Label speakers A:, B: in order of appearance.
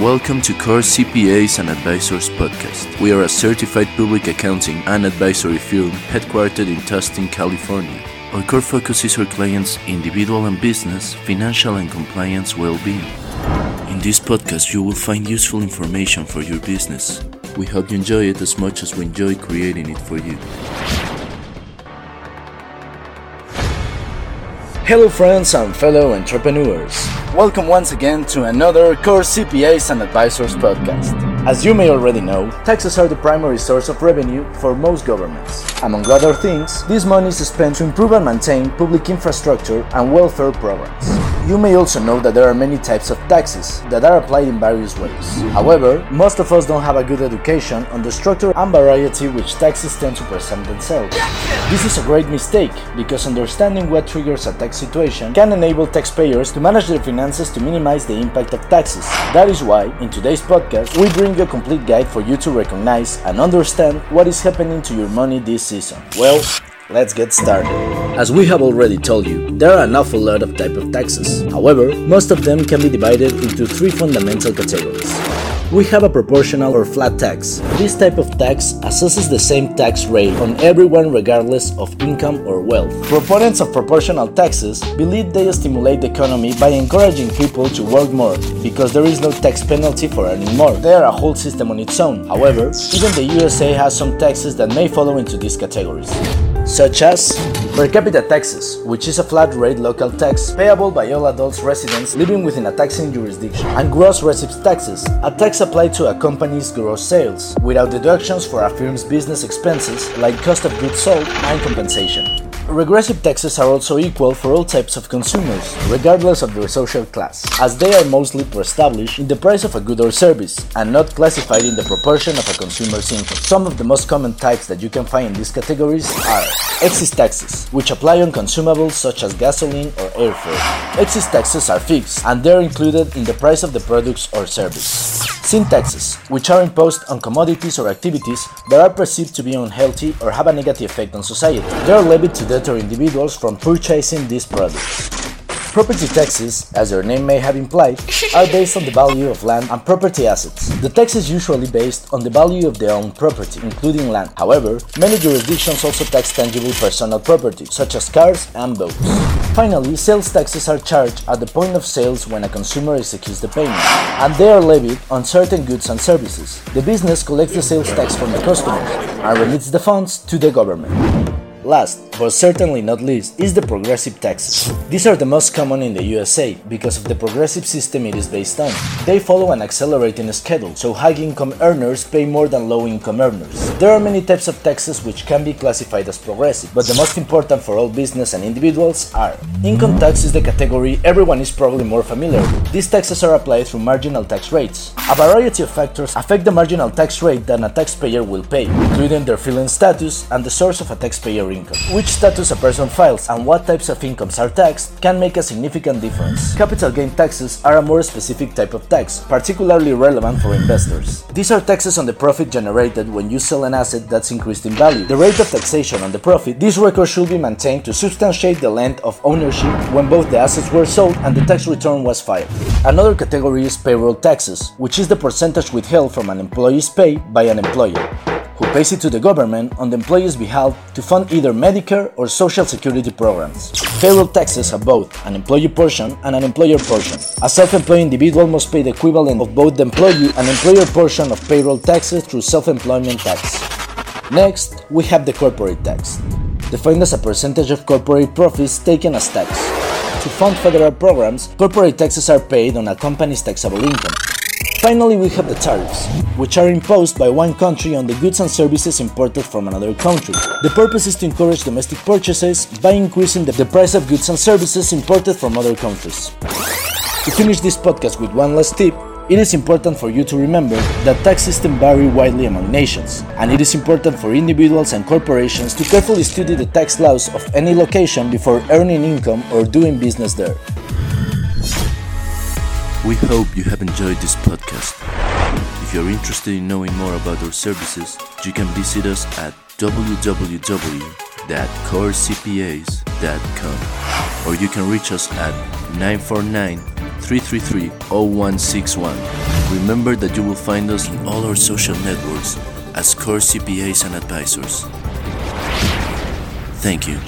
A: Welcome to Core CPAs and Advisors podcast. We are a certified public accounting and advisory firm headquartered in Tustin, California. Our core focus is our clients' individual and business, financial and compliance well being. In this podcast, you will find useful information for your business. We hope you enjoy it as much as we enjoy creating it for you.
B: Hello, friends and fellow entrepreneurs. Welcome once again to another Core CPAs and Advisors podcast. As you may already know, taxes are the primary source of revenue for most governments. Among other things, this money is spent to improve and maintain public infrastructure and welfare programs. You may also know that there are many types of taxes that are applied in various ways. However, most of us don't have a good education on the structure and variety which taxes tend to present themselves. This is a great mistake because understanding what triggers a tax situation can enable taxpayers to manage their finances to minimize the impact of taxes. That is why, in today's podcast, we bring you a complete guide for you to recognize and understand what is happening to your money this season. Well, Let's get started. As we have already told you, there are an awful lot of type of taxes. However, most of them can be divided into three fundamental categories. We have a proportional or flat tax. This type of tax assesses the same tax rate on everyone regardless of income or wealth. Proponents of proportional taxes believe they stimulate the economy by encouraging people to work more because there is no tax penalty for earning more. They are a whole system on its own. However, even the USA has some taxes that may fall into these categories such as per capita taxes, which is a flat rate local tax payable by all adults residents living within a taxing jurisdiction, and gross receipts taxes, a tax applied to a company's gross sales, without deductions for a firm's business expenses like cost of goods sold and compensation. Regressive taxes are also equal for all types of consumers, regardless of their social class, as they are mostly pre-established in the price of a good or service, and not classified in the proportion of a consumer's income. Some of the most common types that you can find in these categories are excise taxes, which apply on consumables such as gasoline or airfare. Excise taxes are fixed, and they're included in the price of the products or service. Sin taxes, which are imposed on commodities or activities that are perceived to be unhealthy or have a negative effect on society. They are levied to deter individuals from purchasing these products. Property taxes, as their name may have implied, are based on the value of land and property assets. The tax is usually based on the value of their own property, including land. However, many jurisdictions also tax tangible personal property, such as cars and boats. Finally, sales taxes are charged at the point of sales when a consumer executes the payment, and they are levied on certain goods and services. The business collects the sales tax from the customers and remits the funds to the government. Last, but certainly not least, is the progressive taxes. These are the most common in the USA because of the progressive system it is based on. They follow an accelerating schedule, so high income earners pay more than low income earners. There are many types of taxes which can be classified as progressive, but the most important for all business and individuals are income tax is the category everyone is probably more familiar with. These taxes are applied through marginal tax rates. A variety of factors affect the marginal tax rate that a taxpayer will pay, including their filing status and the source of a taxpayer income. Which status a person files and what types of incomes are taxed can make a significant difference. Capital gain taxes are a more specific type of tax, particularly relevant for investors. These are taxes on the profit generated when you sell an asset that's increased in value. The rate of taxation on the profit, this record should be maintained to substantiate the length of ownership when both the assets were sold and the tax return was filed. Another category is payroll taxes, which is the percentage withheld from an employee's pay by an employer who pays it to the government on the employee's behalf to fund either Medicare or Social Security programs. Payroll taxes have both an employee portion and an employer portion. A self-employed individual must pay the equivalent of both the employee and employer portion of payroll taxes through self-employment tax. Next, we have the corporate tax, defined as a percentage of corporate profits taken as tax. To fund federal programs, corporate taxes are paid on a company's taxable income. Finally, we have the tariffs, which are imposed by one country on the goods and services imported from another country. The purpose is to encourage domestic purchases by increasing the, price of goods and services imported from other countries. To finish this podcast with one last tip, it is important for you to remember that tax systems vary widely among nations, and it is important for individuals and corporations to carefully study the tax laws of any location before earning income or doing business there.
A: We hope you have enjoyed this podcast. If you're interested in knowing more about our services, you can visit us at www.corecpas.com or you can reach us at 949 333 0161. Remember that you will find us in all our social networks as Core CPAs and Advisors. Thank you.